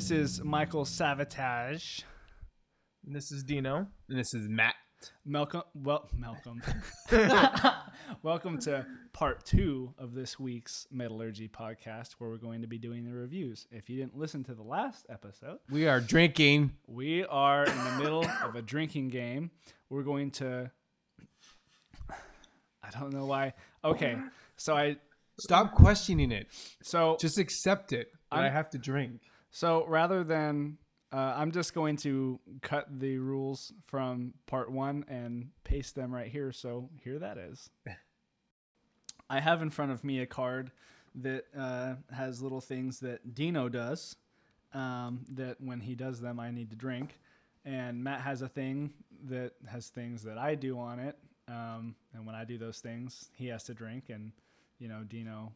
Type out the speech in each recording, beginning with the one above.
This is Michael Savatage. This is Dino. And this is Matt. Malcolm, well, Malcolm. Welcome to part two of this week's Metallurgy podcast, where we're going to be doing the reviews. If you didn't listen to the last episode, We are drinking. we are in the middle of a drinking game. We're going to. I don't know why. Okay, so I Stop questioning it. so Just accept it. that I I'm- have to drink. So rather than, uh, I'm just going to cut the rules from part one and paste them right here. So here that is. I have in front of me a card that uh, has little things that Dino does. Um, that when he does them, I need to drink. And Matt has a thing that has things that I do on it. Um, and when I do those things, he has to drink. And, you know, Dino,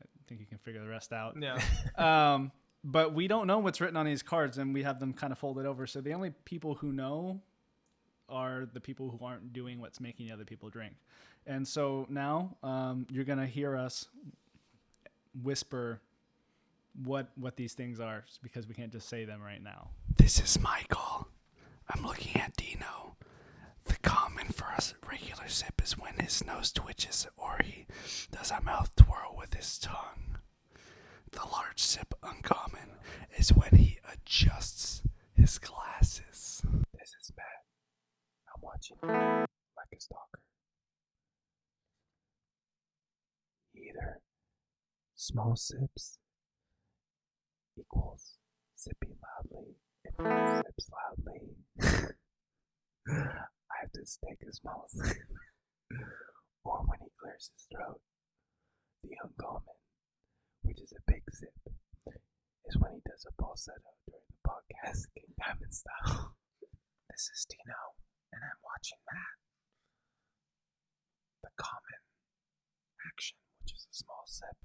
I think you can figure the rest out. Yeah. Um, but we don't know what's written on these cards, and we have them kind of folded over. So the only people who know are the people who aren't doing what's making the other people drink. And so now um, you're gonna hear us whisper what what these things are because we can't just say them right now. This is Michael. I'm looking at Dino. The common for us regular sip is when his nose twitches or he does a mouth twirl with his tongue. The large sip uncommon is when he adjusts his glasses. This is Matt. I'm watching like a stalker. Either small sips equals sipping loudly. If he sips loudly, I have to take a small sip. or when he clears his throat, the uncommon, which is a big sip, is when he does a falsetto during the podcast, King Diamond style. This is Dino, and I'm watching Matt. The common action, which is a small sip,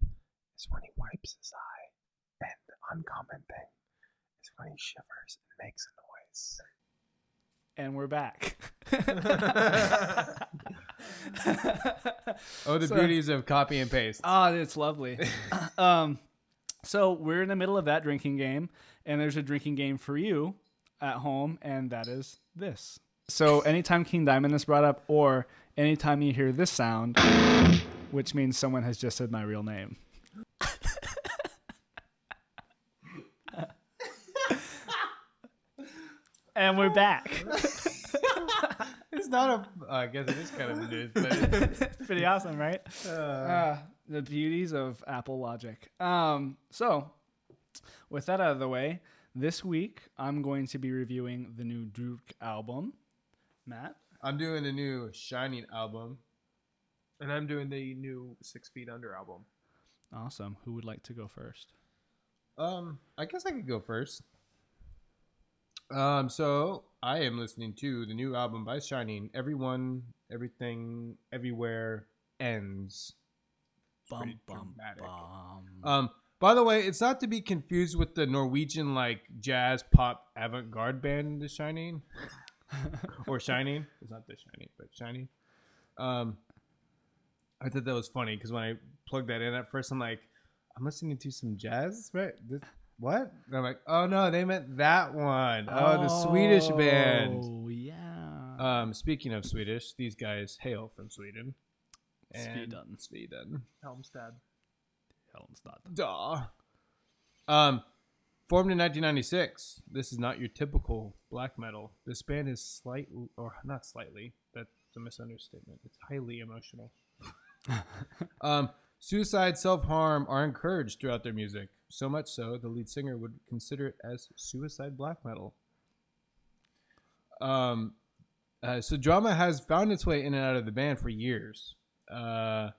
is when he wipes his eye, and the uncommon thing is when he shivers and makes a noise. And we're back. Oh, the So- beauties of copy and paste. Ah, it's lovely. um, so we're in the middle of that drinking game, and there's a drinking game for you at home, and that is this. So anytime King Diamond is brought up, or anytime you hear this sound, which means someone has just said my real name. and we're back. It's not a. I guess it is kind of news, but pretty awesome, right? uh, Uh, the beauties of Apple Logic. Um, so, with that out of the way, this week I'm going to be reviewing the new Duke album. Matt, I'm doing the new Shining album. And I'm doing the new Six Feet Under album. awesome. Who would like to go first? Um, I guess I could go first. Um, so I am listening to the new album by Shining. Everyone, everything, everywhere ends. Bum bum bum. Um, by the way, it's not to be confused with the Norwegian like jazz pop avant-garde band The Shining or Shining. It's not The Shining, but Shining. Um, I thought that was funny because when I plugged that in at first, I'm like, I'm listening to some jazz, right? This, what? And I'm like, oh no, they meant that one. Oh, the Swedish band. Oh yeah. Um, speaking of Swedish, these guys hail from Sweden. And Sweden. Sweden. Halmstad. Halmstad. Duh. Um, formed in 1996. This is not your typical black metal. This band is slightly, or not slightly, that's a misunderstatement. It's highly emotional. um, suicide, self harm are encouraged throughout their music. So much so, the lead singer would consider it as suicide black metal. Um, uh, so drama has found its way in and out of the band for years. Uh,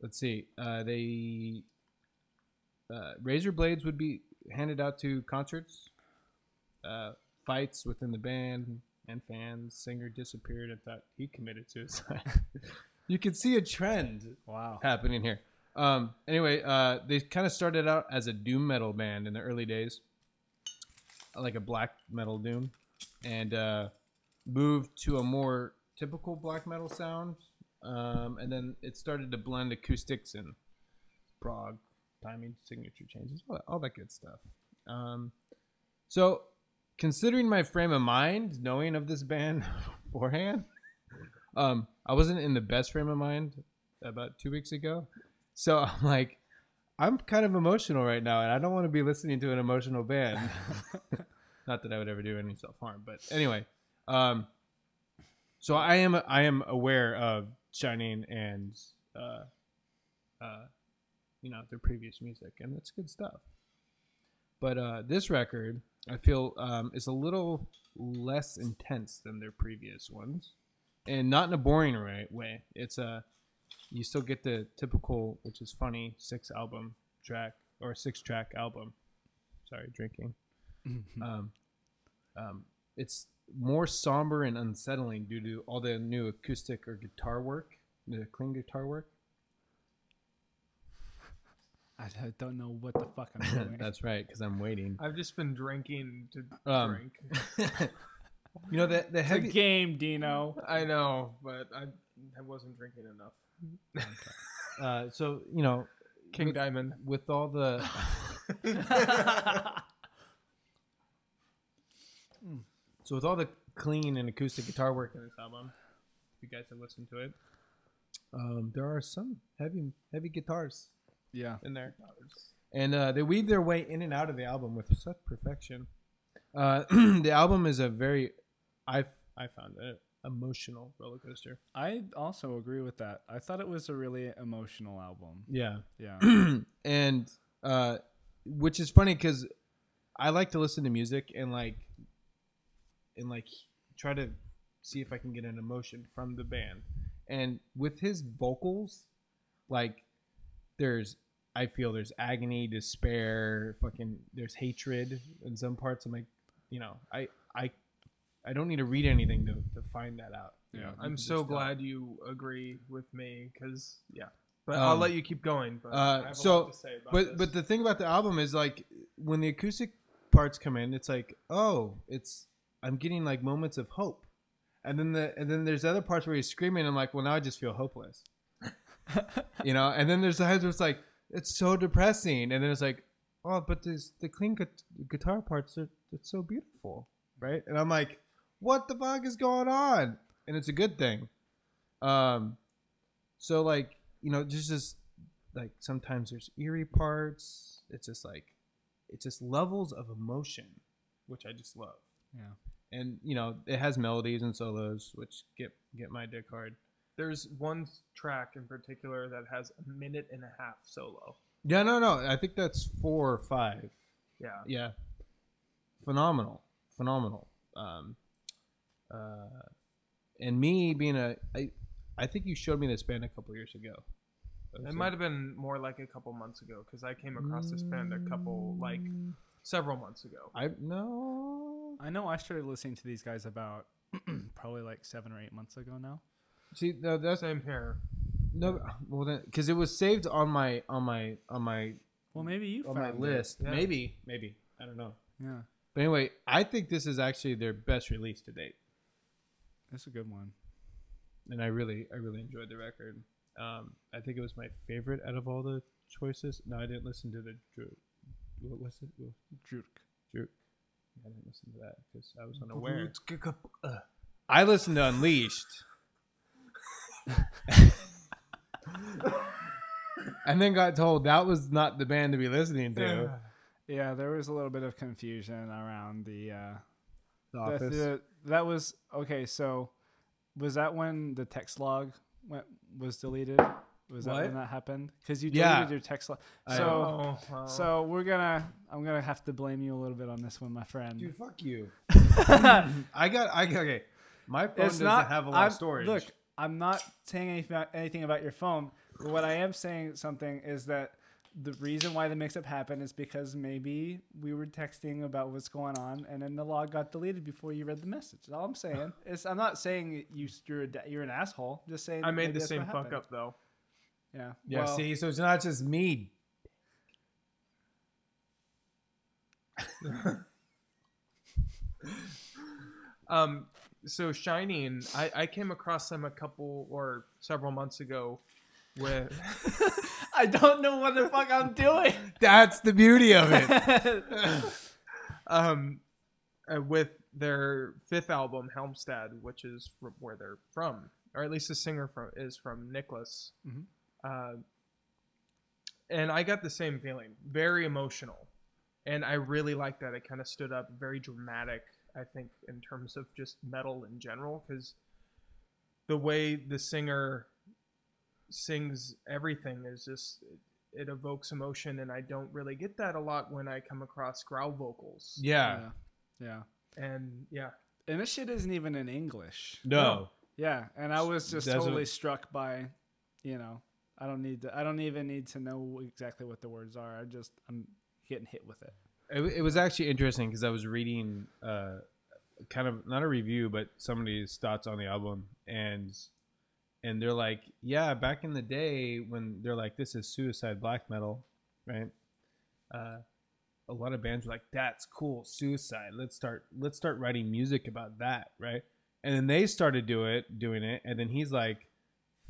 let's see. Uh, they uh, razor blades would be handed out to concerts, uh, fights within the band and fans. Singer disappeared and thought he committed suicide. you can see a trend Wow. happening here. Um, anyway, uh, they kind of started out as a doom metal band in the early days, like a black metal doom, and uh, moved to a more typical black metal sound. Um, and then it started to blend acoustics and prog timing, signature changes, all that, all that good stuff. Um, so, considering my frame of mind, knowing of this band beforehand, um, I wasn't in the best frame of mind about two weeks ago. So I'm like, I'm kind of emotional right now, and I don't want to be listening to an emotional band. Not that I would ever do any self harm, but anyway. Um, so I am I am aware of Shining and uh, uh, you know their previous music, and it's good stuff. But uh, this record, I feel, um, is a little less intense than their previous ones, and not in a boring way. It's a you still get the typical, which is funny, six album track or six track album. Sorry, drinking. Um, um, it's more somber and unsettling due to all the new acoustic or guitar work, the clean guitar work. I I don't know what the fuck I'm doing. That's right, because I'm waiting. I've just been drinking to Um, drink. You know the the it's a heavy. game, Dino. I know, but I, I wasn't drinking enough. Uh, so you know, King with, Diamond. with all the so with all the clean and acoustic guitar work in this album, if you guys have listened to it, um, there are some heavy heavy guitars yeah. in there. And uh, they weave their way in and out of the album with such perfection. Uh, the album is a very, I I found it emotional roller coaster. I also agree with that. I thought it was a really emotional album. Yeah, Yeah. and uh, which is funny because I like to listen to music and like, and like try to see if I can get an emotion from the band. And with his vocals, like, there's I feel there's agony, despair, fucking there's hatred in some parts. I'm like, you know, I I I don't need to read anything to, to find that out. Yeah. I'm so glad you agree with me because yeah. But I'll Um, let you keep going. But uh, I have a so- lot to say about But this. but the thing about the album is like when the acoustic parts come in, it's like oh, it's I'm getting like moments of hope, and then the and then there's other parts where he's screaming. I'm like, well, now I just feel hopeless, you know. And then there's times where it's like it's so depressing, and then it's like oh, but this the clean gu- guitar parts are it's so beautiful, right? And I'm like, what the fuck is going on? And it's a good thing. Um, so like you know, just just like sometimes there's eerie parts. It's just like it's just levels of emotion, which I just love. Yeah. And you know, it has melodies and solos, which get get my dick hard. there's one track in particular that has a minute and a half solo. Yeah, no, no. I think that's four or five. Yeah. Yeah, phenomenal, phenomenal. Um, uh, and me being a, I, I think you showed me this band a couple years ago. It might have been more like a couple months ago because I came across this band a couple, like several months ago. I no. I know I started listening to these guys about probably like seven or eight months ago now. See, no, that's Same here. no. Well, then, because it was saved on my on my on my Well, maybe you on my it. list. Yeah. Maybe, maybe I don't know. Yeah, But anyway, I think this is actually their best release to date, that's a good one. and I really, I really enjoyed the record. Um, I think it was my favorite out of all the choices. No, I didn't listen to the Drew. What was it? What- Juke. I didn't listen to that because I was unaware. I listened to Unleashed. and then got told that was not the band to be listening to. Yeah, there was a little bit of confusion around the. Uh, The the- Office. the- that was okay. So, was that when the text log went was deleted? Was that What? when that happened? Because you Yeah. deleted your text log. So, Oh, wow. so we're gonna. I'm gonna have to blame you a little bit on this one, my friend. Dude, fuck you. I got. I okay. My phone it's doesn't not have a lot I'm, of storage. Look, I'm not saying anything about, anything about your phone. But what I am saying something is that the reason why the mix-up happened is because maybe we were texting about what's going on, and then the log got deleted before you read the message. That's all I'm saying. It's, I'm not saying you you're a, you're an asshole. Just saying I made the same what fuck up though. Yeah. yeah. Well, see, so it's not just me. Um, so Shining, I, I came across them a couple or several months ago, with I don't know what the fuck I'm doing. That's the beauty of it. um uh, with their fifth album Halmstad, which is from where they're from, or at least the singer from is from Nicholas. Mhm. Uh, and I got the same feeling, very emotional, and I really like that. It kind of stood up, very dramatic. I think in terms of just metal in general, because the way the singer sings everything is just it, it evokes emotion, and I don't really get that a lot when I come across growl vocals. yeah. yeah. and yeah, And this shit isn't even in English. No. Yeah, and I was just That's what- totally struck by, you know, I don't need to. I don't even need to know exactly what the words are. I just I'm getting hit with it. It, it was actually interesting because I was reading uh, kind of not a review, but somebody's thoughts on the album, and and they're like, yeah, back in the day when they're like, this is suicide black metal, right? Uh, a lot of bands were like, that's cool, suicide. Let's start let's start writing music about that, right? And then they started do it, doing it, and then he's like,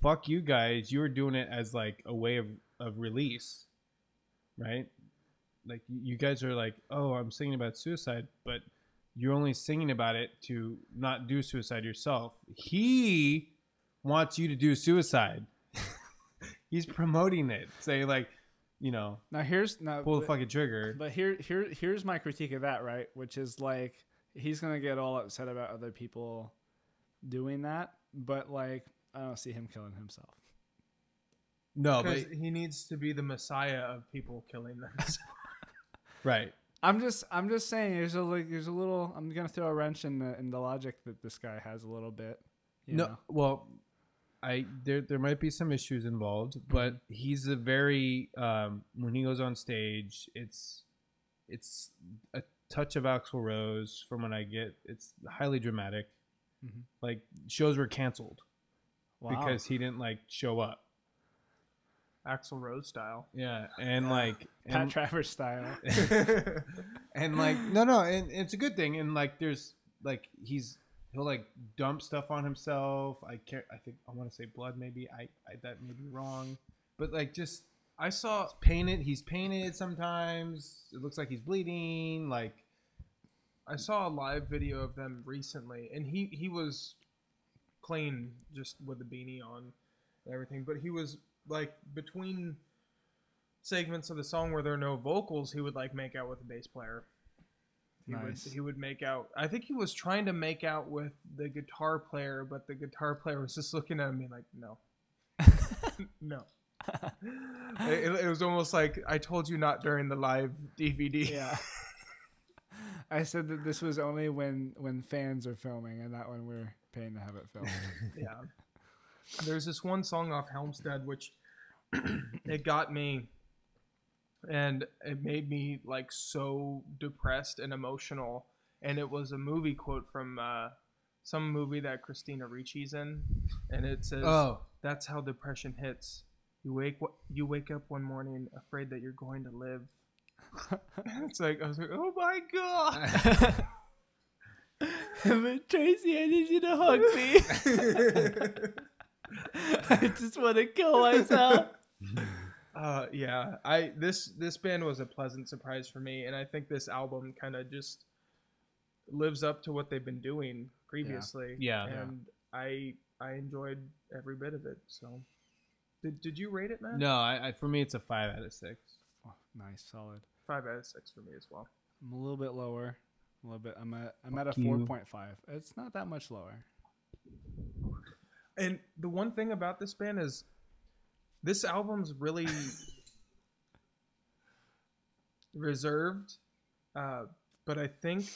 fuck you guys, you were doing it as like a way of of release, right? like you guys are like, oh, I'm singing about suicide, but you're only singing about it to not do suicide yourself. He wants you to do suicide. He's promoting it, say like, you know, Now here's now pull the but, fucking trigger. but here here here's my critique of that, right? Which is like he's gonna get all upset about other people doing that, but like I don't see him killing himself. No, but he needs to be the messiah of people killing themselves. right. I'm just I'm just saying there's a like there's a little I'm gonna throw a wrench in the in the logic that this guy has a little bit. You no, know? well, I there there might be some issues involved, but he's a very um, when he goes on stage, it's it's a touch of Axl Rose from what I get. It's highly dramatic. Mhm. Like shows were canceled Wow. because he didn't like show up. Axl Rose style. Yeah, and like Pat and, Travers style. and like no no and it's a good thing and like there's like he's he'll like dump stuff on himself. I can't i think i want to say blood maybe. I, I that may be wrong. But like just I saw painted. he's painted sometimes. It looks like he's bleeding. Like I saw a live video of them recently, and he he was clean, just with a beanie on and everything. But he was like between segments of the song where there are no vocals, he would like make out with the bass player. He Nice. would he would make out. I think he was trying to make out with the guitar player, but the guitar player was just looking at me like, no, no. it, it was almost like I told you not during the live DVD. yeah. I said that this was only when when fans are filming and not when we're paying to have it filmed. yeah. There's this one song off Halmstad which it got me and it made me like so depressed and emotional. And it was a movie quote from uh, some movie that Christina Ricci's in and it says oh. That's how depression hits. You wake you wake up one morning afraid that you're going to live. It's like I was like oh my god. But Tracy, I need you to hug me. I just want to kill myself. Uh, yeah, I this this band was a pleasant surprise for me, and I think this album kind of just lives up to what they've been doing previously. Yeah. and I I enjoyed every bit of it. So, did did you rate it, Matt? no I, I for me it's a five out of six Oh, nice, solid. five out of six for me as well. I'm a little bit lower. A little bit. I'm at I'm at a four point five. It's not that much lower. And the one thing about this band is this album's really reserved, uh, but I think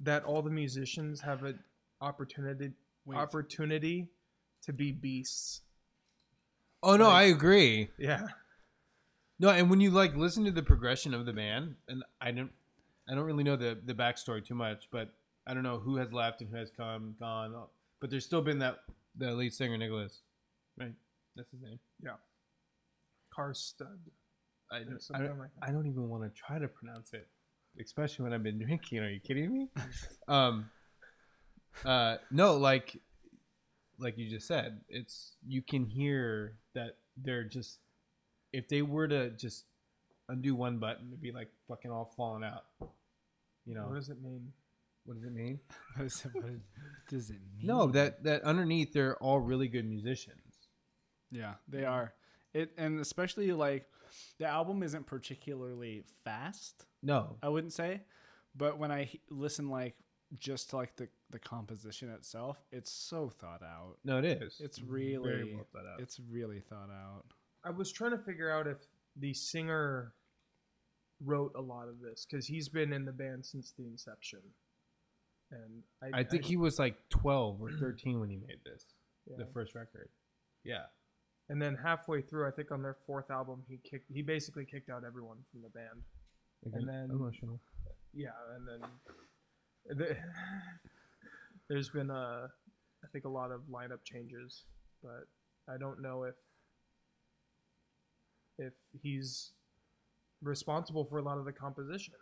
that all the musicians have an opportunity Wait. opportunity to be beasts. oh no Like- i agree Yeah, No, and when you like listen to the progression of the band, and I don't, I don't really know the the backstory too much, but I don't know who has left and who has come, gone. But there's still been that the lead singer Nicholas, right? That's his name. Karstud. I or don't, I something don't, like that. I don't even want to try to pronounce it, especially when I've been drinking. Are you kidding me? um, uh, no, like like you just said, it's you can hear that they're just if they were to just undo one button, it'd be like fucking all falling out. You know What does it mean? what does it mean? What is what does it mean? No, that that underneath they're all really good musicians. Yeah, they are. It and especially like the album isn't particularly fast. No, I wouldn't say, but when I he- listen like just to like the the composition itself, it's so thought out. no, it is. It's Very really well thought out. it's really thought out. I was trying to figure out if the singer wrote a lot of this because he's been in the band since the inception. And I, I think he was like 12 or 13 when he made this, yeah. the first record. Yeah. And then halfway through, I think on their fourth album, he kicked. He basically kicked out everyone from the band. And then- emotional. Yeah, and then the, there's been a, I think a lot of lineup changes, but I don't know if if he's responsible for a lot of the composition.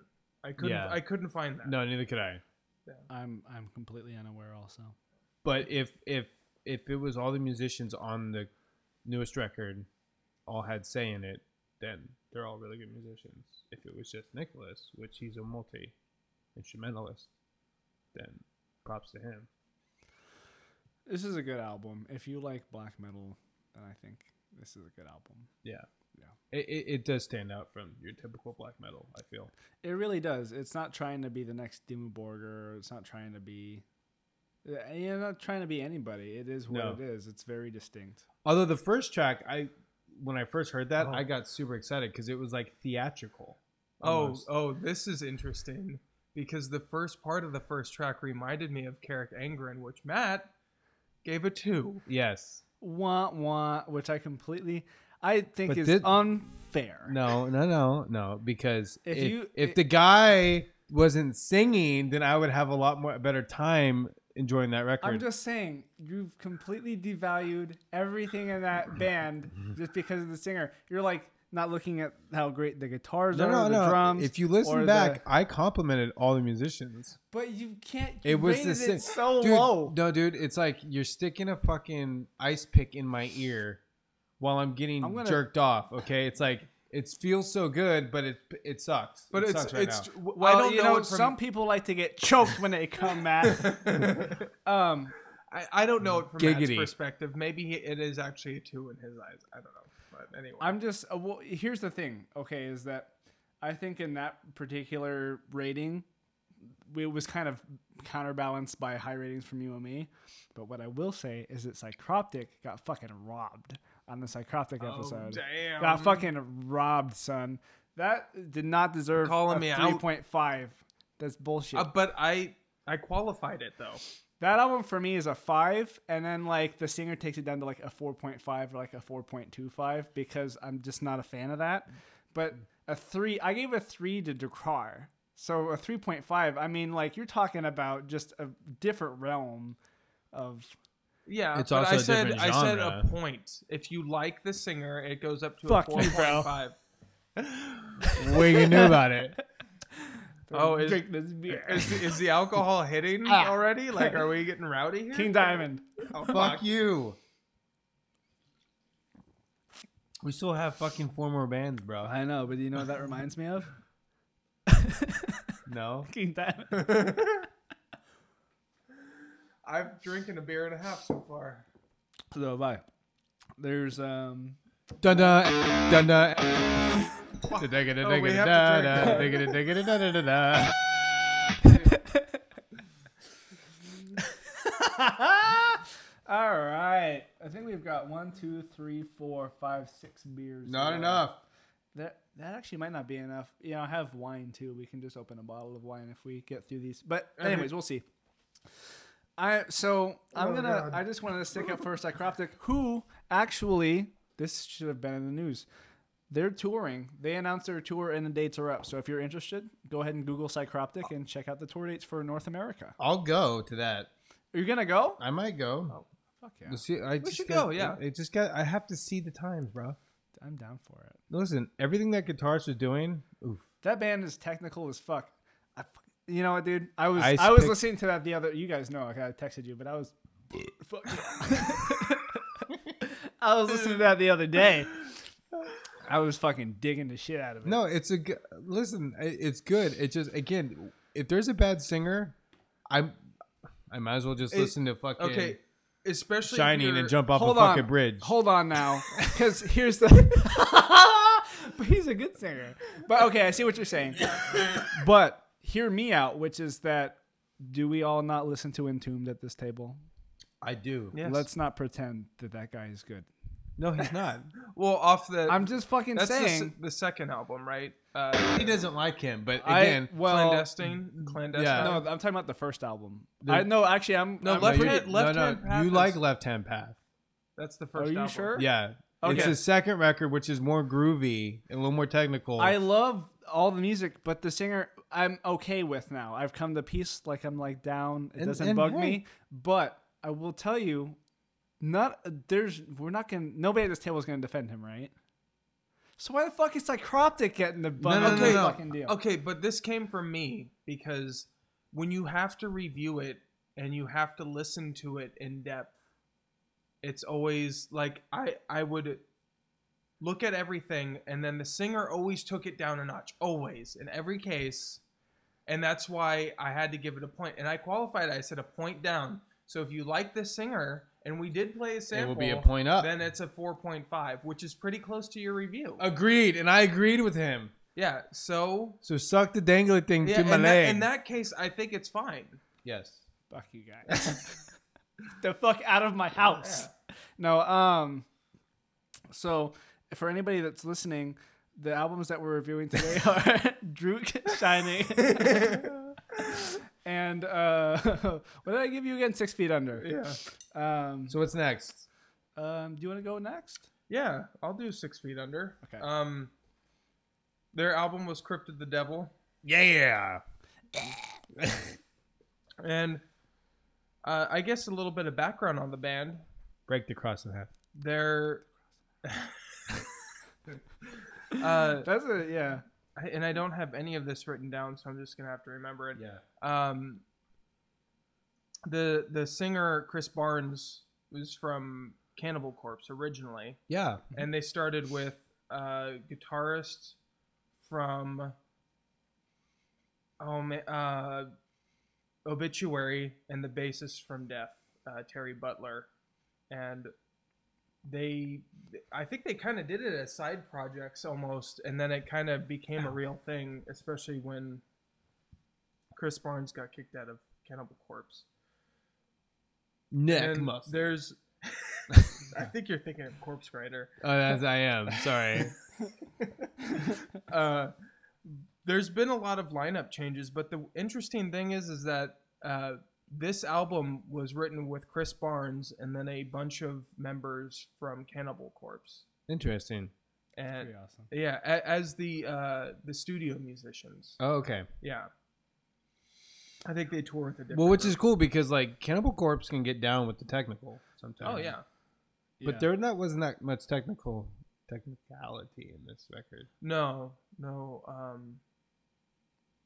I couldn't. Yeah. I couldn't find that. No, neither could I. Yeah. I'm I'm completely unaware also. But if if if it was all the musicians on the newest record all had say in it, then they're all really good musicians. If it was just Nicholas, which he's a multi instrumentalist, then props to him. This is a good album. If you like black metal, then I think this is a good album. Yeah. Yeah. It, it, it does stand out from your typical black metal, I feel. It really does. It's not trying to be the next Dimmu Borgir. It's not trying to be. Uh, You're not trying to be anybody. It is what No. it is. It's very distinct. Although the first track, I when I first heard that, Oh. I got super excited because it was like theatrical. Oh, almost. oh, this is interesting because the first part of the first track reminded me of Carach Angren, which Matt gave a two. yes. Wah wah, which I completely, I think But is thi- unfair. No, no, no, no. Because If if you- if it- the guy wasn't singing, then I would have a lot more better time enjoying that record. I'm just saying you've completely devalued everything in that band just because of the singer. You're like not looking at how great the guitars no, are, no, the no. drums. if you listen the- back, I complimented all the musicians. but you can't. It was the same. so dude, low. No, dude, it's like you're sticking a fucking ice pick in my ear while I'm getting I'm gonna- jerked off. Okay, it's like it feels so good, but it it sucks. But it it's sucks right it's. now. Well, I don't you know, know, from, some people like to get choked when they come, Matt. um, I, I don't know it from Matt's perspective. Maybe he- it is actually a two in his eyes. I don't know. But anyway, I'm just. Uh, well, here's the thing. Okay, is that I think in that particular rating, it was kind of counterbalanced by high ratings from you and me. But what I will say is that Psychroptic got fucking robbed on the Psychroptic oh, episode. damn. got fucking robbed, son. That did not deserve Calling a me out. 3.5. That's bullshit. Uh, but I I qualified it though. That album for me is a five, and then like the singer takes it down to like a four point five or like a four point two five because I'm just not a fan of that. But a three, I gave a three to Dakar, so a three point five. I mean, like you're talking about just a different realm of. Yeah, It's but also I a said I said a point. If you like the singer, it goes up to Fuck a you, four bro. point five. what you knew about it? Oh, is, drink this beer. is, is the alcohol hitting Ah. already? Like, are we getting rowdy here? King Diamond. Oh, Fuck you. We still have fucking four more bands, bro. I know, but do you know what that reminds me of? No. King Diamond. I'm drinking a beer and a half so far. So have I. There's um Dun dun dun dun. Oh, we have to All right. I think we've got one, two, three, four, five, six beers. Not here. enough. That that actually might not be enough. You know, I have wine too. We can just open a bottle of wine if we get through these. But Okay. anyways, we'll see. I so I'm Oh, gonna. God. I just wanted to stick up for Psychroptic, who actually this should have been in the news. They're touring. They announced their tour and the dates are up. So if you're interested, go ahead and Google Psychroptic and check out the tour dates for North America. I'll go to that. Are you gonna go? I might go. Oh, fuck yeah! We'll see. I just should got- go, yeah. It just got. I have to see the times, bro. I'm down for it. Listen, everything that guitars was doing. Oof. That band is technical as fuck. I, you know what, dude? I was Ice I was Pick- listening to that the other. You guys know, I texted you, but I was Fuck I was listening to that the other day. I was fucking digging the shit out of it. No, it's a g- listen. i- It's good. It just again, if there's a bad singer, I'm I might as well just It- listen to fucking Okay, especially if Shining you're- and jump off Hold a fucking bridge. Hold on now, because here's the. but he's a good singer. But okay, I see what you're saying. But hear me out, which is that do we all not listen to Entombed at this table? I do. Yes. Let's not pretend that that guy is good. No, he's not. Well, off the I'm just fucking that's saying. the second album, right? Uh, he doesn't like him, but I- again, well, clandestine, clandestine. yeah. no, I'm talking about the first album. The- I no, actually, I'm No, I'm Left you, pretty- Hand- Left no, no, Hand Path you is- like Left Hand Path. that's the first. Are you album. sure? Yeah. okay. It's Okay. his second record, which is more groovy and a little more technical. I love all the music, but the singer I'm okay with now. I've come to peace. Like I'm like down. It And- doesn't and bug hey. me. But I will tell you, not there's we're not gonna nobody at this table is gonna defend him, right? So why the fuck is Psychroptic getting the bun no, no, the no. fucking deal? Okay, but this came from me because when you have to review it and you have to listen to it in depth, it's always like I I would look at everything and then the singer always took it down a notch, always in every case. And that's why I had to give it a point. And I qualified. I said a point down. So if you like this singer, and we did play a sample, it will be a point up. then it's a 4.5, which is pretty close to your review. Agreed, and I agreed with him. yeah. So So suck the dangly thing yeah, to my in, that, leg. in that case, I think it's fine. yes. Fuck you guys. the fuck out of my house. No, um so for anybody that's listening, the albums that we're reviewing today are Drudkh Shining and uh what did I give you again? Six feet under. Yeah. Um So what's next? um do you wanna go next? Yeah, I'll do Six Feet Under. Okay. Um, their album was Crypt of the Devil, Yeah. and uh, I guess a little bit of background on the band. Break the cross in half. They're uh, That's a yeah. I- and I don't have any of this written down, so I'm just gonna have to remember it. Yeah. Um, the the singer Chris Barnes was from Cannibal Corpse originally, Yeah. and they started with a guitarist from oh man, uh, Obituary and the bassist from Death, uh, Terry Butler, and they I think they kind of did it as side projects almost, and then it kind of became a real thing, especially when Chris Barnes got kicked out of Cannibal Corpse. And there's I think you're thinking of Corpse Rider. Oh, as I am. Sorry. uh, there's been a lot of lineup changes, but the interesting thing is, is that uh, this album was written with Chris Barnes and then a bunch of members from Cannibal Corpse, Interesting. and Pretty awesome. yeah, a, as the uh, the studio musicians. Oh, okay. Yeah, I think they tour with a different. Well, which is cool because like Cannibal Corpse can get down with the technical sometimes. Oh yeah, But Yeah. there not wasn't that much technical technicality in this record. no, no. Um,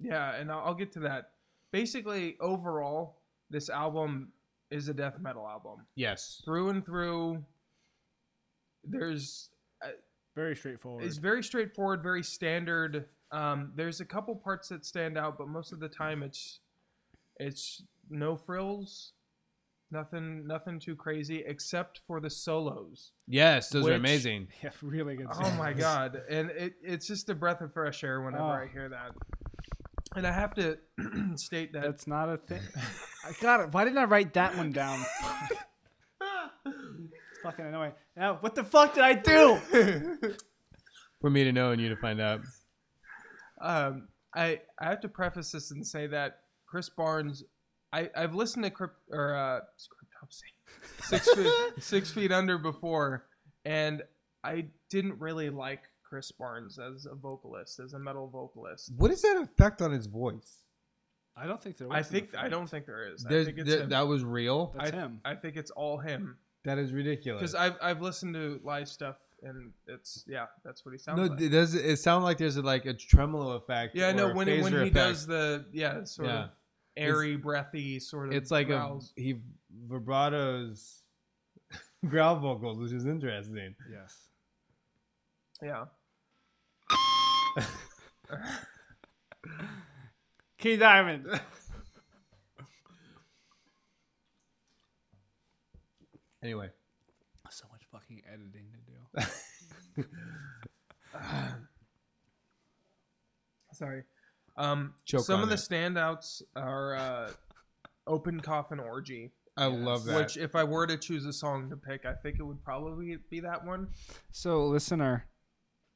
yeah, and I'll, I'll get to that. Basically, overall, this album is a death metal album. Yes. through and through. There's Very straightforward. it's very straightforward, very standard. Um, there's a couple parts that stand out, but most of the time it's it's no frills, nothing nothing too crazy except for the solos. Yes, those are amazing. yeah, really good. Oh my god, and it, it's just a breath of fresh air whenever Oh. I hear that. And I have to state that That's not a thing. I got it. Why didn't I write that one down? It's fucking annoying. Now, what the fuck did I do? For me to know and you to find out. um, I I have to preface this and say that Chris Barnes, I I've listened to Crypt or uh, Cryptopsy, six feet six feet under before, and I didn't really like Chris Barnes as a vocalist, as a metal vocalist. What is that effect on his voice? I don't think there. I was an think I don't think there is. I think it's th- him. that was real. That's I, him. I think it's all him That is ridiculous. because I've I've listened to live stuff and it's yeah that's what he sounds no, like. it does it sound like there's a, like a tremolo effect? Yeah, I or know a when he, when he effect. does the yeah sort Yeah. of airy, breathy sort of. It's like growls. a he vibratos growl vocals, which is interesting. Yes. yeah. King Diamond. Anyway, so much fucking editing to do. Sorry. Um, Choke some on of the it. standouts are uh, "Open Coffin Orgy," I Yes. love that. which, if I were to choose a song to pick, I think it would probably be that one. So, listener,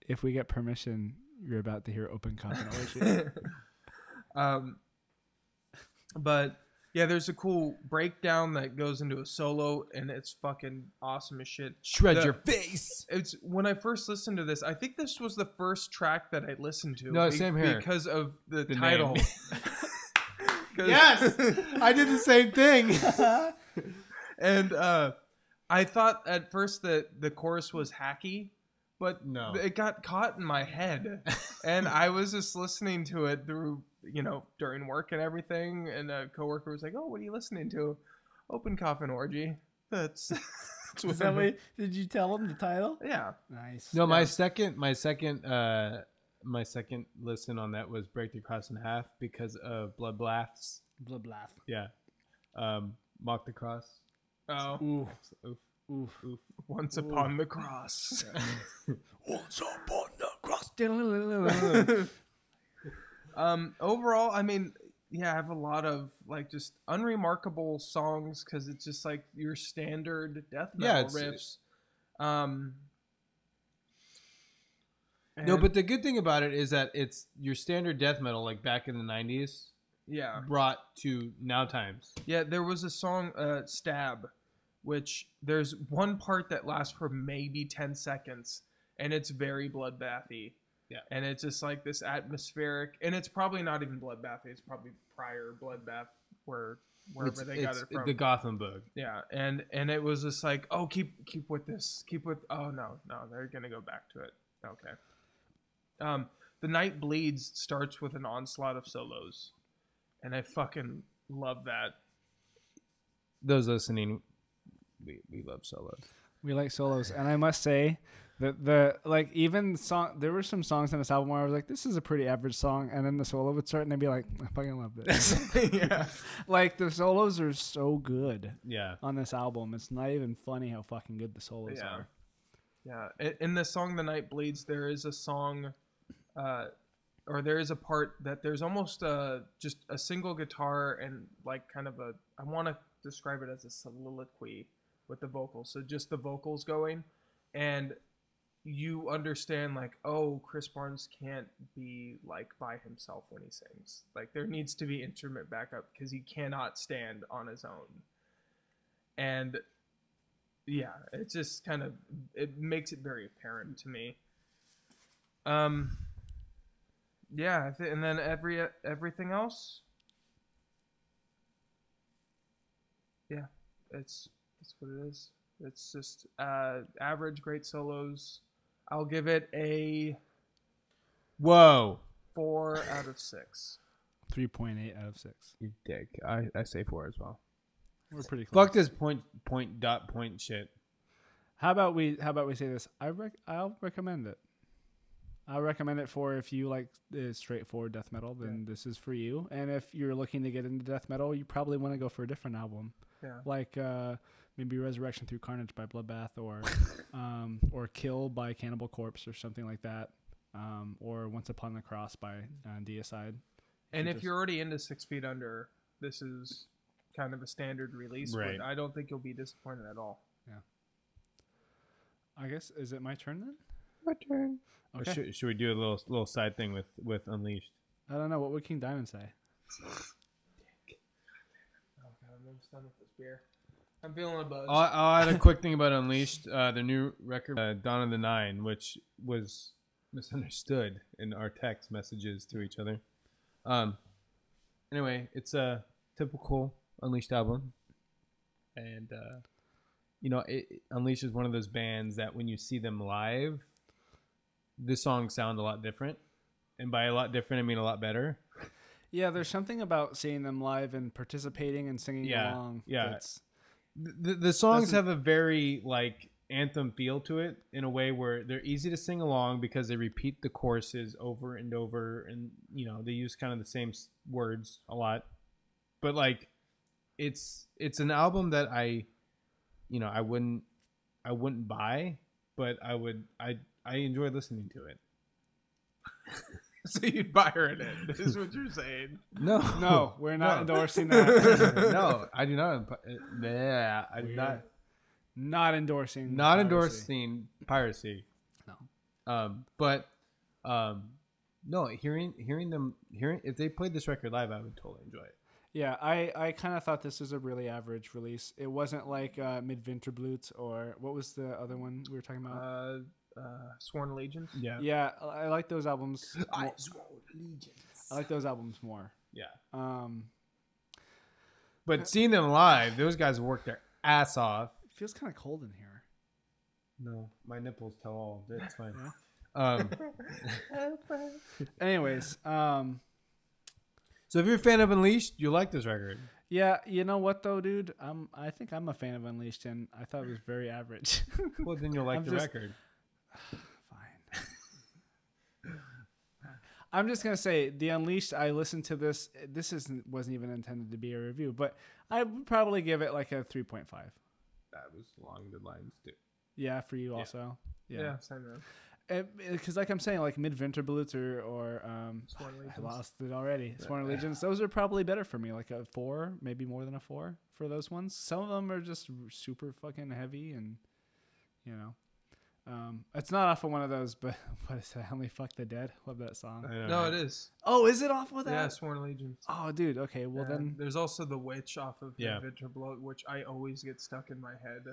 if we get permission, you're about to hear Open Coffin um, but yeah, there's a cool breakdown that goes into a solo, and it's fucking awesome as shit. Shred the- your face. It's when I first listened to this, I think this was the first track that I listened to. No, same here. because of the, The title. Yes! I did the same thing. and uh, I thought at first that the chorus was hacky, but No. it got caught in my head, and I was just listening to it through, you know, during work and everything. And a coworker was like, "Oh, what are you listening to?" Open Coffin Orgy. That's, that's what Is that I'm- what, did you tell him the title? yeah. Nice. No, my second, my second, uh, my second listen on that was "Break the Cross in Half" because of Blood Blasts. Blah blah. Yeah, um, mock the cross. Oh, Ooh. Oof. Oof. Oof. once upon the cross. Once upon the cross. um, overall, I mean, yeah, I have a lot of like just unremarkable songs because it's just like your standard death Yeah, metal it's- riffs. Um, No, but the good thing about it is that it's your standard death metal, like back in the '90s, yeah, brought to now times. yeah, there was a song, uh, "Stab," which there's one part that lasts for maybe ten seconds, and it's very bloodbathy. Yeah. and it's just like this atmospheric, and it's probably not even bloodbathy. It's probably prior bloodbath, where wherever It's, they got it from. the Gothenburg. Yeah, and and it was just like, oh, keep keep with this, keep with. Oh no, no, they're gonna go back to it. Okay. Um, the night bleeds starts with an onslaught of solos, and I fucking love that. Those listening, we, we love solos. We like solos, and I must say that the like even song there were some songs on this album where I was like, this is a pretty average song, and then the solo would start, and I'd be like, I fucking love this. yeah, like the solos are so good Yeah, on this album. It's not even funny how fucking good the solos Yeah. are. yeah. In the song "The Night Bleeds," there is a song, uh, or there is a part that there's almost a just a single guitar and like kind of a. I want to describe it as a soliloquy with the vocals. So just the vocals going, and you understand like, oh, Chris Barnes can't be like by himself when he sings. Like there needs to be instrument backup because he cannot stand on his own. And yeah, it just kind of it makes it very apparent to me. Um. Yeah, and then every everything else. Yeah, it's that's what it is. It's just uh, average, great solos. I'll give it a whoa, four out of six. Three point eight out of six. you dick. I, I say four as well. We're pretty close. Fuck this point point dot point shit. How about we? How about we say this? I rec- I'll recommend it. I'll recommend it for if you like uh, straightforward death metal, then this is for you. And if you're looking to get into death metal, you probably want to go for a different album, Yeah. like uh, maybe Resurrection Through Carnage by Bloodbath, or um, or Kill by Cannibal Corpse, or something like that, um, or Once Upon the Cross by uh, Deicide. And You if just- you're already into Six Feet Under, this is kind of a standard release. Right. But I don't think you'll be disappointed at all. Yeah i guess is it my turn then? My turn. Okay. Should, should we do a little little side thing with with Unleashed? I don't know what would King Diamond say. Oh god, I'm almost done with this beer. I'm feeling a buzz. I'll, I'll add a quick thing about Unleashed. Uh, their new record, uh, Dawn of the Nine, which was misunderstood in our text messages to each other. Um. Anyway, it's a typical Unleashed album, and uh, you know, it, it- Unleashed is one of those bands that when you see them live, the songs sound a lot different, and by a lot different, I mean a lot better. Yeah, there's something about seeing them live and participating and singing Yeah, along. yeah. that's- the, the songs Doesn't- have a very like anthem feel to it in a way where they're easy to sing along because they repeat the choruses over and over and you know they use kind of the same words a lot. But like it's it's an album that i you know i wouldn't i wouldn't buy but i would i i enjoy listening to it so you'd buy her in it. Is what you're saying. no No, we're not No. endorsing that. no i do not yeah i do not not endorsing. not piracy. endorsing piracy. No. Um, but um, no, hearing hearing them hearing if they played this record live, I would totally enjoy it. Yeah, I, I kind of thought this was a really average release. It wasn't like uh, Midvinterblot or what was the other one we were talking about? Uh, uh, Sworn Allegiance. Yeah, yeah, I I like those albums. more- sworn allegiance. I like those albums more. Yeah, Um, but seeing them live, those guys work their ass off. it feels kind of cold in here. No, my nipples tell all. It's fine. Um, Anyways, um, so if you're a fan of Unleashed, you like this record. yeah, you know what though, dude? I'm I think I'm a fan of Unleashed, and I thought it was very average. Well, then you'll like I'm the just- record. Fine. I'm just gonna say the Unleashed. I listened to this. This isn't wasn't even intended to be a review, but I would probably give it like a 3.5. That was along the lines too. Yeah, for you Yeah. also. Yeah, Yeah, same because like I'm saying, like Midvinterblot or or um, I lost it already. Sworn Allegiance. Those are probably better for me, like a four, maybe more than a four for those ones. Some of them are just super fucking heavy, and you know, um, it's not off of one of those. But what is that? Only fuck the dead. Love that song. I know, No, right? it is. Oh, is it off of that? Yeah, Sworn Allegiance. Oh, dude. Okay. Well, Yeah, then there's also the witch off of Yeah. Midvinterblot, which I always get stuck in my head.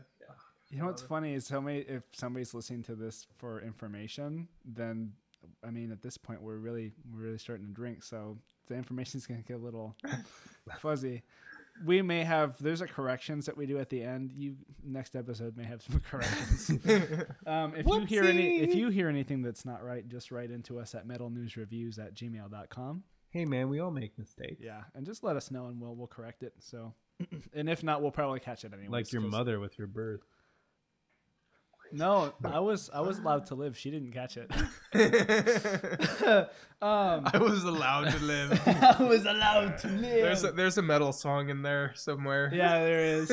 you know what's it. funny is somebody if somebody's listening to this for information, then I mean at this point we're really we're really starting to drink, so the information's gonna get a little fuzzy. We may have there's a corrections that we do at the end. You next episode may have some corrections. um, if you hear any if you hear anything that's not right, just write into us at metalnewsreviews at gmail.com. Hey man, we all make mistakes. Yeah, and just let us know and we'll we'll correct it. So, and if not, we'll probably catch it anyway. Like your mother with your birth. No, I was I was allowed to live. She didn't catch it. um, I was allowed to live. I was allowed to live. there's a, there's a metal song in there somewhere. yeah, there is.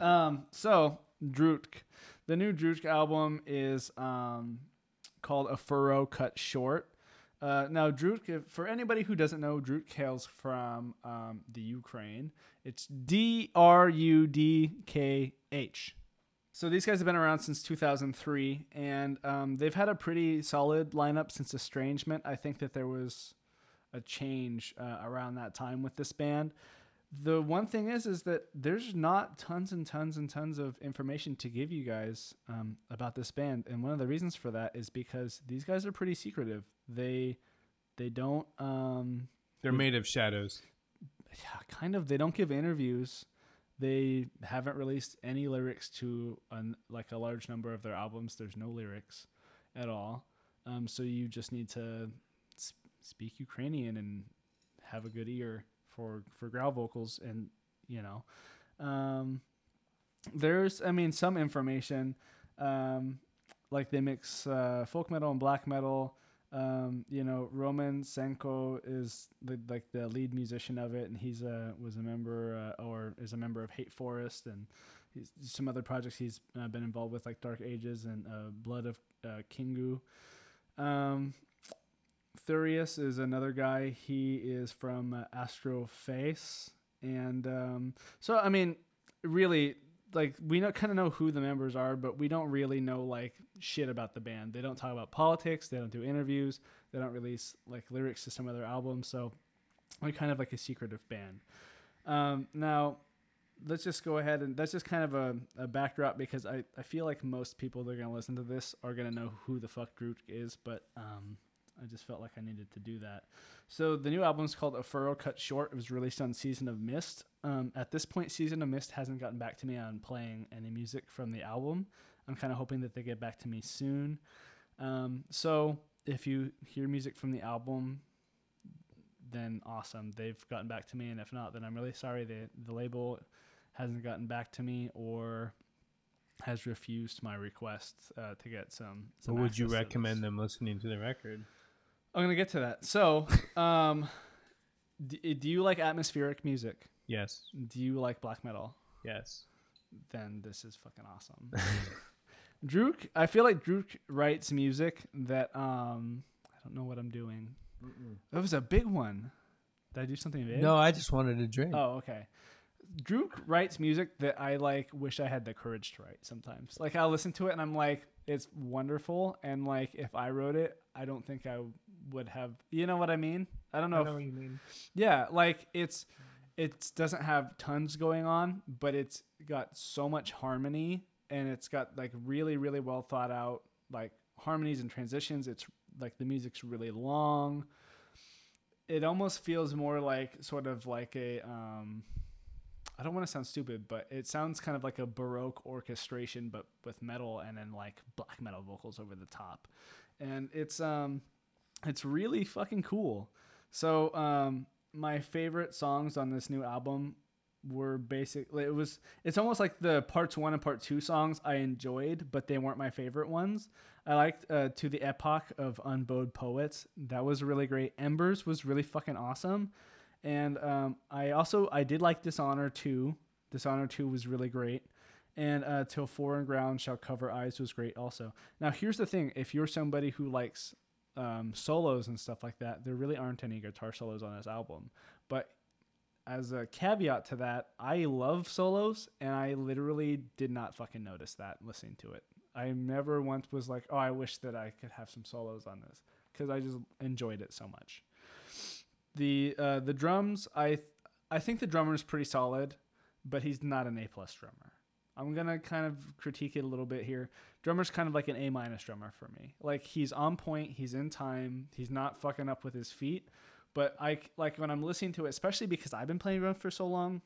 um, so Drudkh, the new Drudkh album is um called A Furrow Cut Short. Uh, now, Drudkh, if- for anybody who doesn't know, Drudkh hails from um, the Ukraine. It's D R U D K H. So these guys have been around since 2003, and um, they've had a pretty solid lineup since Estrangement. I think that there was a change uh, around that time with this band. The one thing is, is that there's not tons and tons and tons of information to give you guys um, about this band, and one of the reasons for that is because these guys are pretty secretive. They they don't um, They're made of shadows. yeah, kind of. They don't give interviews. They haven't released any lyrics to an, like a large number of their albums. There's no lyrics at all. Um, so you just need to s- speak Ukrainian and have a good ear for for growl vocals, and you know, um, there's I mean some information, um, like they mix uh, folk metal and black metal. Um, you know, Roman Saenko is the, like the lead musician of it, and he's a was a member uh, or is a member of Hate Forest and some other projects he's uh, been involved with, like Dark Ages and uh, Blood of uh, Kingu. Um, Thurios is another guy. He is from uh, Astrofaes, and um, so I mean, really, like we know kind of know who the members are, but we don't really know like shit about the band. They don't talk about politics. They don't do interviews. They don't release like lyrics to some of their albums. So we're kind of like a secretive band. Um, now, let's just go ahead and that's just kind of a, a backdrop because I, I feel like most people that are going to listen to this are going to know who the fuck Drudkh is, but um, I just felt like I needed to do that. So the new album is called A Furrow Cut Short. It was released on Season of Mist. Um, at this point, Season of Mist hasn't gotten back to me on playing any music from the album. I'm kind of hoping that they get back to me soon. Um, so if you hear music from the album, then awesome. They've gotten back to me, and if not, then I'm really sorry. The the label hasn't gotten back to me or has refused my request uh, to get some. some would you access to this. recommend them listening to the record? I'm gonna get to that. So, um, d- do you like atmospheric music? Yes. Do you like black metal? Yes. Then this is fucking awesome. Drudkh, I feel like Drudkh writes music that um, I don't know what I'm doing. That was a big one. Did I do something big? No, I just wanted to drink. Oh, okay. Drudkh writes music that I like wish I had the courage to write sometimes. Like I'll listen to it and I'm like, it's wonderful. And like if I wrote it, I don't think I would have you know what I mean? I don't know I if what you mean. yeah, like it's it doesn't have tons going on, but it's got so much harmony and it's got like really really well thought out like harmonies and transitions. It's like the music's really long. It almost feels more like sort of like a um I don't want to sound stupid, but it sounds kind of like a baroque orchestration but with metal and then like black metal vocals over the top. And it's um it's really fucking cool. So um my favorite songs on this new album were basically it was it's almost like the parts 1 and part 2 songs I enjoyed, but they weren't my favorite ones. I liked uh, to the epoch of Unbowed Poets. That was really great. Embers was really fucking awesome. And um, I also I did like Dishonor 2. Dishonor 2 was really great. And uh, Till Foreign Ground Shall Cover Eyes was great also. Now here's the thing: if you're somebody who likes um, solos and stuff like that, there really aren't any guitar solos on this album. But as a caveat to that, I love solos, and I literally did not fucking notice that listening to it. I never once was like, "Oh, I wish that I could have some solos on this," because I just enjoyed it so much. The uh, the drums, I I think the drummer is pretty solid, but he's not an A plus drummer. I'm gonna kind of critique it a little bit here. Drummer's kind of like an A minus drummer for me. Like he's on point, he's in time, he's not fucking up with his feet. But I like when I'm listening to it, especially because I've been playing drums for so long.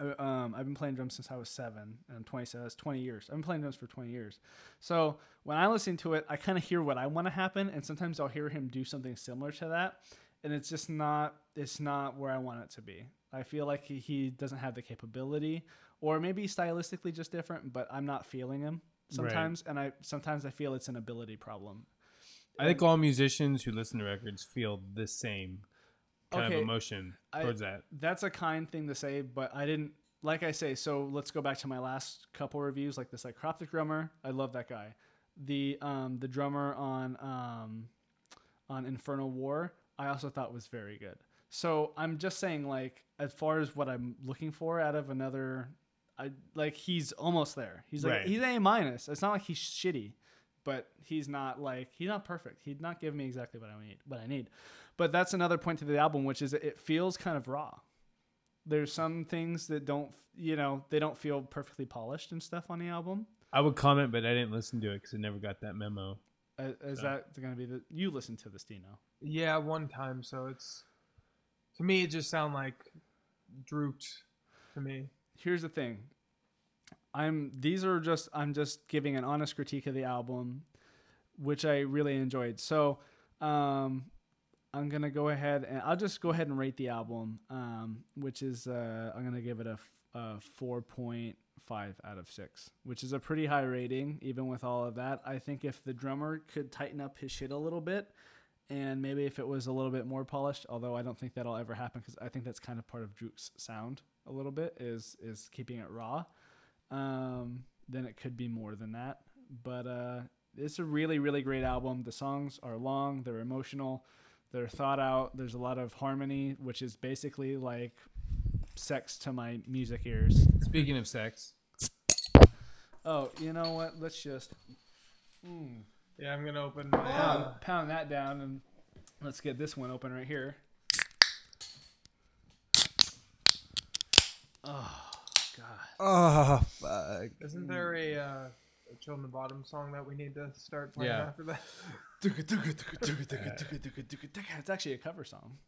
uh, Um, I've been playing drums since I was seven, and I'm 20, so that's 20 years. I've been playing drums for 20 years. So when I listen to it, I kind of hear what I want to happen, and sometimes I'll hear him do something similar to that, and it's just not, it's not where I want it to be. I feel like he, he doesn't have the capability, or maybe stylistically just different, but I'm not feeling him sometimes, and I sometimes I feel it's an ability problem. I think all musicians who listen to records feel the same kind Okay, of emotion I- towards that. that's a kind thing to say, but I didn't like I say. So let's go back to my last couple reviews, like the Psychroptic drummer. I love that guy. The um the drummer on um on Infernal War, I also thought was very good. So I'm just saying, like as far as what I'm looking for out of another, I like he's almost there. He's like Right. he's A minus. It's not like he's shitty, but he's not like he's not perfect. He'd not give me exactly what I need. What I need. But that's another point to the album, which is it feels kind of raw. There's some things that don't, you know, they don't feel perfectly polished and stuff on the album. I would comment, but I didn't listen to it because I never got that memo. Uh, Is So- that going to be the you listen to this, Dino? Yeah, one time. So it's to me, it just sound like Drudkh to me. Here's the thing. I'm these are just i'm just giving an honest critique of the album which i really enjoyed. So um i'm gonna go ahead and i'll just go ahead and rate the album um which is uh i'm gonna give it a, f- a 4.5 out of 6 which is a pretty high rating even with all of that. I think if the drummer could tighten up his shit a little bit and maybe if it was a little bit more polished although i don't think that'll ever happen because i think that's kind of part of Drudkh's sound a little bit is is keeping it raw. Um, then it could be more than that. But uh, it's a really really great album. The songs are long they're emotional they're thought out there's a lot of harmony which is basically like sex to my music ears. Speaking of sex, oh you know what? Let's just mm, Yeah, I'm gonna open my. pound, Uh, pound that down and let's get this one open right here oh god oh fuck, isn't there a, uh, a Children of Bodom song that we need to start playing Yeah. after that? it's actually a cover song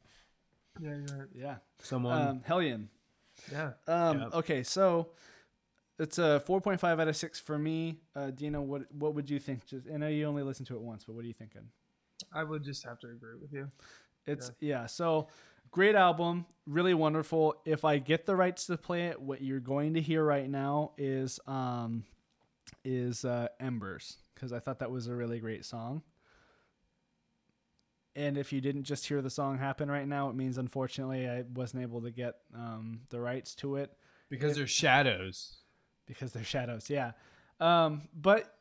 yeah, you're right. yeah someone. um hellion Yeah. Um, Yep. Okay, so it's a 4.5 out of 6 for me. Uh, Dino, what what would you think? Just I know you only listened to it once, but what are you thinking? I would just have to agree with you. It's yeah. So great album, really wonderful. If I get the rights to play it, what you're going to hear right now is um is uh, Embers because I thought that was a really great song. And if you didn't just hear the song happen right now, it means unfortunately I wasn't able to get um, the rights to it Because they're shadows. because they're shadows. Yeah. Um, but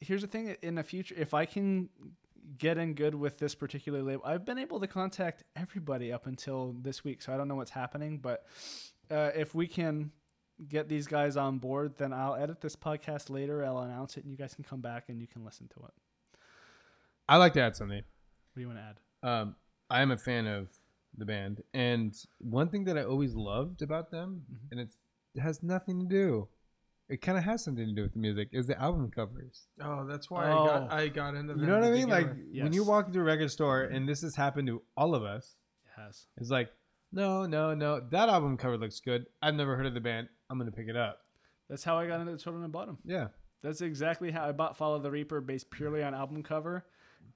here's the thing: in the future, if I can get in good with this particular label, I've been able to contact everybody up until this week, so I don't know what's happening. But uh, if we can get these guys on board, then I'll edit this podcast later. I'll announce it, and you guys can come back and you can listen to it. I like to add something. What do you want to add? Um, I am a fan of the band, and one thing that I always loved about them, Mhm. and it's, it has nothing to do. It kind of has something to do with the music. Is the album covers? Oh, that's why I Oh. got I got into. You know what I mean? Like with. when you Yes. walk into a record store, and this has happened to all of us. It has. It's like, no, no, no. That album cover looks good. I've never heard of the band. I'm gonna pick it up. That's how I got into Children of Bodom. Yeah. That's exactly how I bought Follow the Reaper based purely on album cover,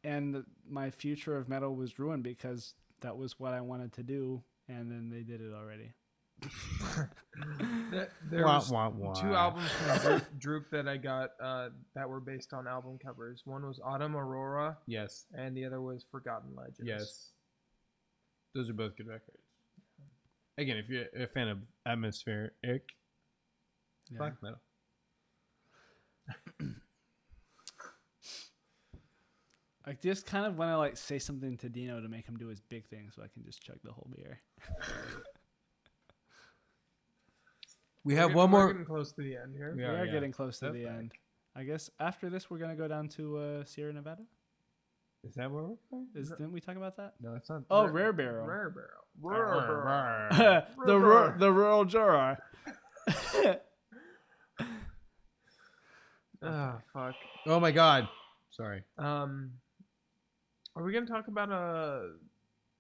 and my future of metal was ruined because that was what I wanted to do, and then they did it already. There- there Wah, was wah, wah. two albums from Drudkh, Drudkh that I got uh, that were based on album covers. One was Autumn Aurora, Yes. and the other was Forgotten Legends. Yes. Those are both good records. Again, if you're a fan of atmospheric Yeah. black metal. I just kind of want to like say something to Dino to make him do his big thing, so I can just chug the whole beer. We We're have getting- one we're more. getting close to the end here. We Yeah, are yeah. getting close to Step the back. end. I guess after this, we're gonna go down to uh, Sierra Nevada. Is that where we're going? Is didn't we talk about that? No, it's not. Oh, Rare Barrel. Rare Barrel. Rare Rare Barrel. Barrel. the ru- the rural juror. Ah, fuck. Oh my God. Sorry. Um, are we gonna talk about a,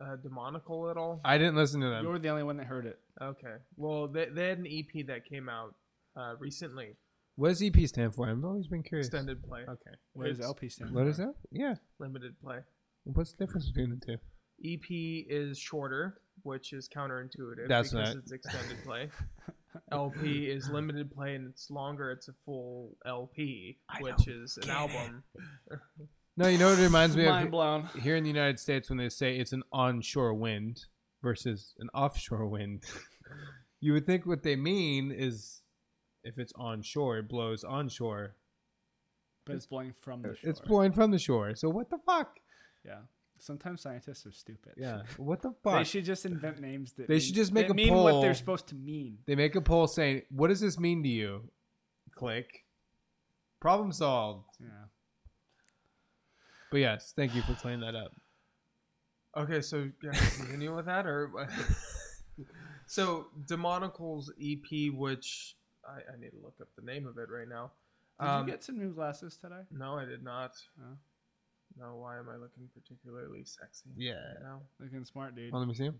a demonical at all? I didn't listen to them. You were the only one that heard it. Okay. Well, they, they had an EP that came out uh, recently. What does EP stand for? I've always been curious. Extended play, Okay. What does LP stand What for? is that? Yeah. limited play. What's the difference between the two? EP is shorter, which is counterintuitive That's because not- it's extended play. LP is limited play and it's longer. It's a full LP, I which is an get album. No, you know what it reminds me Mind of? blown. Here in the United States, when they say it's an onshore wind versus an offshore wind, you would think what they mean is if it's onshore, it blows onshore. But it's blowing from the shore. It's blowing from the shore. So what the fuck? Yeah. Sometimes scientists are stupid. Yeah. What the fuck? They should just invent names that They mean- should just make that a mean what poll. they're supposed to mean. They make a poll saying, "What does this mean to you?" Click. Problem solved. Yeah. But yes, thank you for clearing that up. Okay, so yeah, continue with that, or what? so Demonical's EP, which I, I need to look up the name of it right now. Did Um, you get some new glasses today? No, I did not. Oh. No, why am I looking particularly sexy? Yeah. No, Looking smart, dude. Oh, let me see him.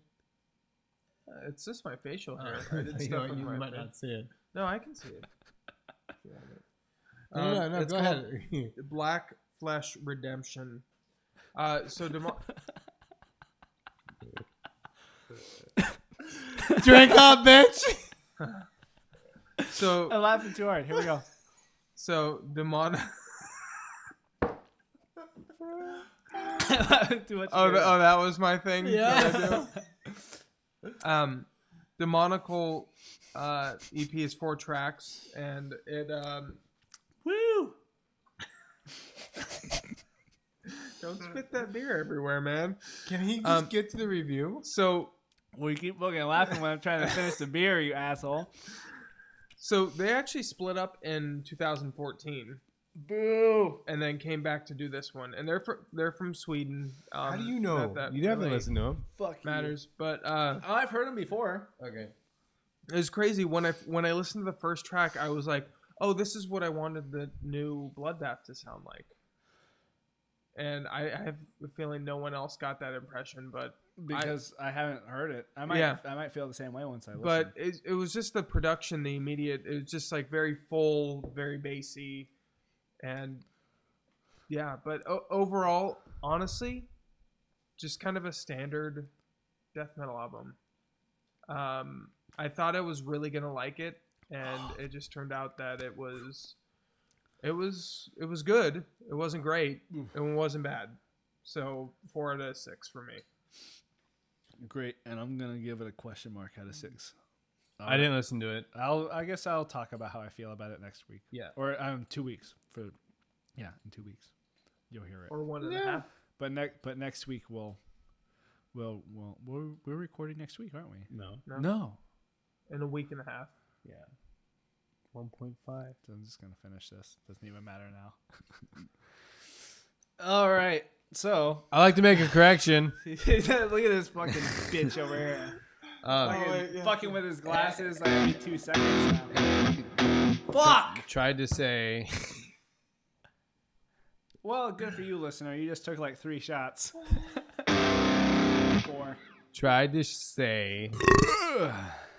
Uh, it's just my facial hair. Oh, I did you stuff know, with you my might face. not see it. No, I can see it. Yeah, but- No, no, Um, no, it's go called ahead. Black Flesh Redemption. Uh, so demo- Drink up, bitch. so I'm laughing too hard. Here we go. so demon. too much. Oh, th- oh, that was my thing. that I yeah. do? um, demonical uh, EP is four tracks, and it um, Woo! Don't spit that beer everywhere, man. Can he just Um, get to the review? So We keep looking laughing when I'm trying to finish the beer, you asshole. so they actually split up in 2014, Boo! and then came back to do this one, and they're fr- they're from Sweden. Um, How do you know? that- that you haven't really listened to him. Fuck Matters, but uh, Oh, I've heard them before. Okay. it was crazy when I when I listened to the first track. I was like, "Oh, this is what I wanted the new Bloodbath to sound like." And I, I have a feeling no one else got that impression, but Because I, haven't heard it. I might Yeah. I might feel the same way once I listen. but it, it was just the production, the immediate. It was just like very full, very bassy, and Yeah, but o- overall, honestly, just kind of a standard death metal album. Um, I thought I was really gonna like it, and it just turned out that it was, it was, it was good. It wasn't great. It wasn't bad. So four out of six for me. Great, and I'm gonna give it a question mark out of six. I didn't listen to it. I'll. I guess I'll talk about how I feel about it next week. Yeah. Or um, two weeks for. Yeah, in two weeks, you'll hear it. Or one and a half. But next, but next week we'll, we'll, we'll, we're we're recording next week, aren't we? No. No. No. In a week and a half. Yeah. One point five. So I'm just gonna finish this. Doesn't even matter now. All right. So I like to make a correction. look at this fucking bitch over here. Um, Fucking, wait, yeah. fucking with his glasses like every two seconds now. Fuck. tried to say. Well, good for you, listener. You just took like three shots. Four. tried to say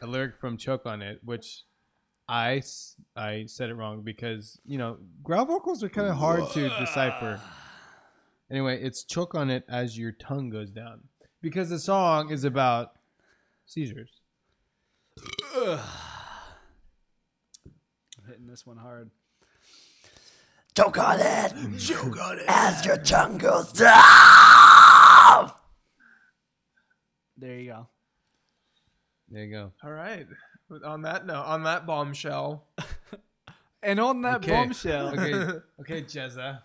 a lyric from Choke on it, which I, s- I said it wrong because, you know, growl vocals are kind of hard to decipher. Anyway, it's choke on it as your tongue goes down because the song is about seizures. I'm hitting this one hard. Choke on it. Choke on it. As your tongue goes down. There you go. There you go. All right. With- On that note, on that bombshell, And on that Okay. bombshell, Okay, okay, Jezza.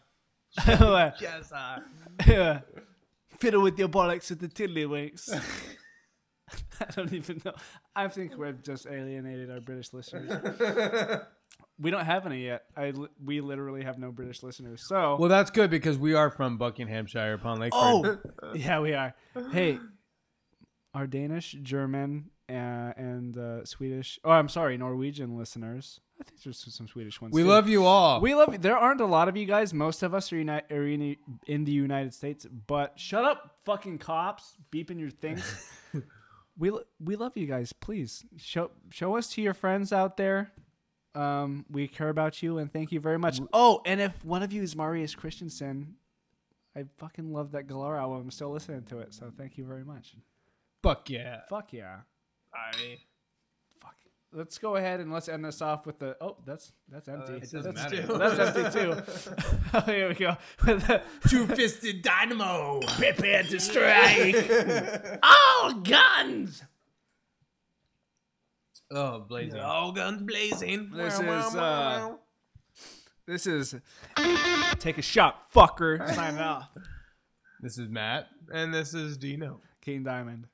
yes, uh, yeah. fiddle with your bollocks with the tiddlywinks. I don't even know. I think we've just alienated our British listeners. we don't have any yet. I we literally have no British listeners. So Well, that's good because we are from Buckinghamshire upon Lake. oh yeah, we are. Hey, our Danish, German, uh, and uh, Swedish. Oh, I'm sorry, Norwegian listeners. I think there's some Swedish ones. we too. love you all. We love you. There aren't a lot of you guys. Most of us are, uni- are in, in the United States. But shut up, fucking cops, beeping your things. we lo- we love you guys. Please show show us to your friends out there. Um, we care about you and thank you very much. Oh, and if one of you is Marius Christensen, I fucking love that Galar album. I'm still listening to it, so thank you very much. Fuck yeah. Fuck yeah. I Fuck. Let's go ahead and let's end this off with the. Oh, that's that's empty. it doesn't that's, matter. that's empty too. oh, here we go. With the- Two fisted dynamo. Prepare to strike. All guns. Oh, blazing. all guns blazing. This Wow, is, wow, uh, wow. This is take a shot, fucker. Signing off. This is Matt. and this is Dino. King Diamond.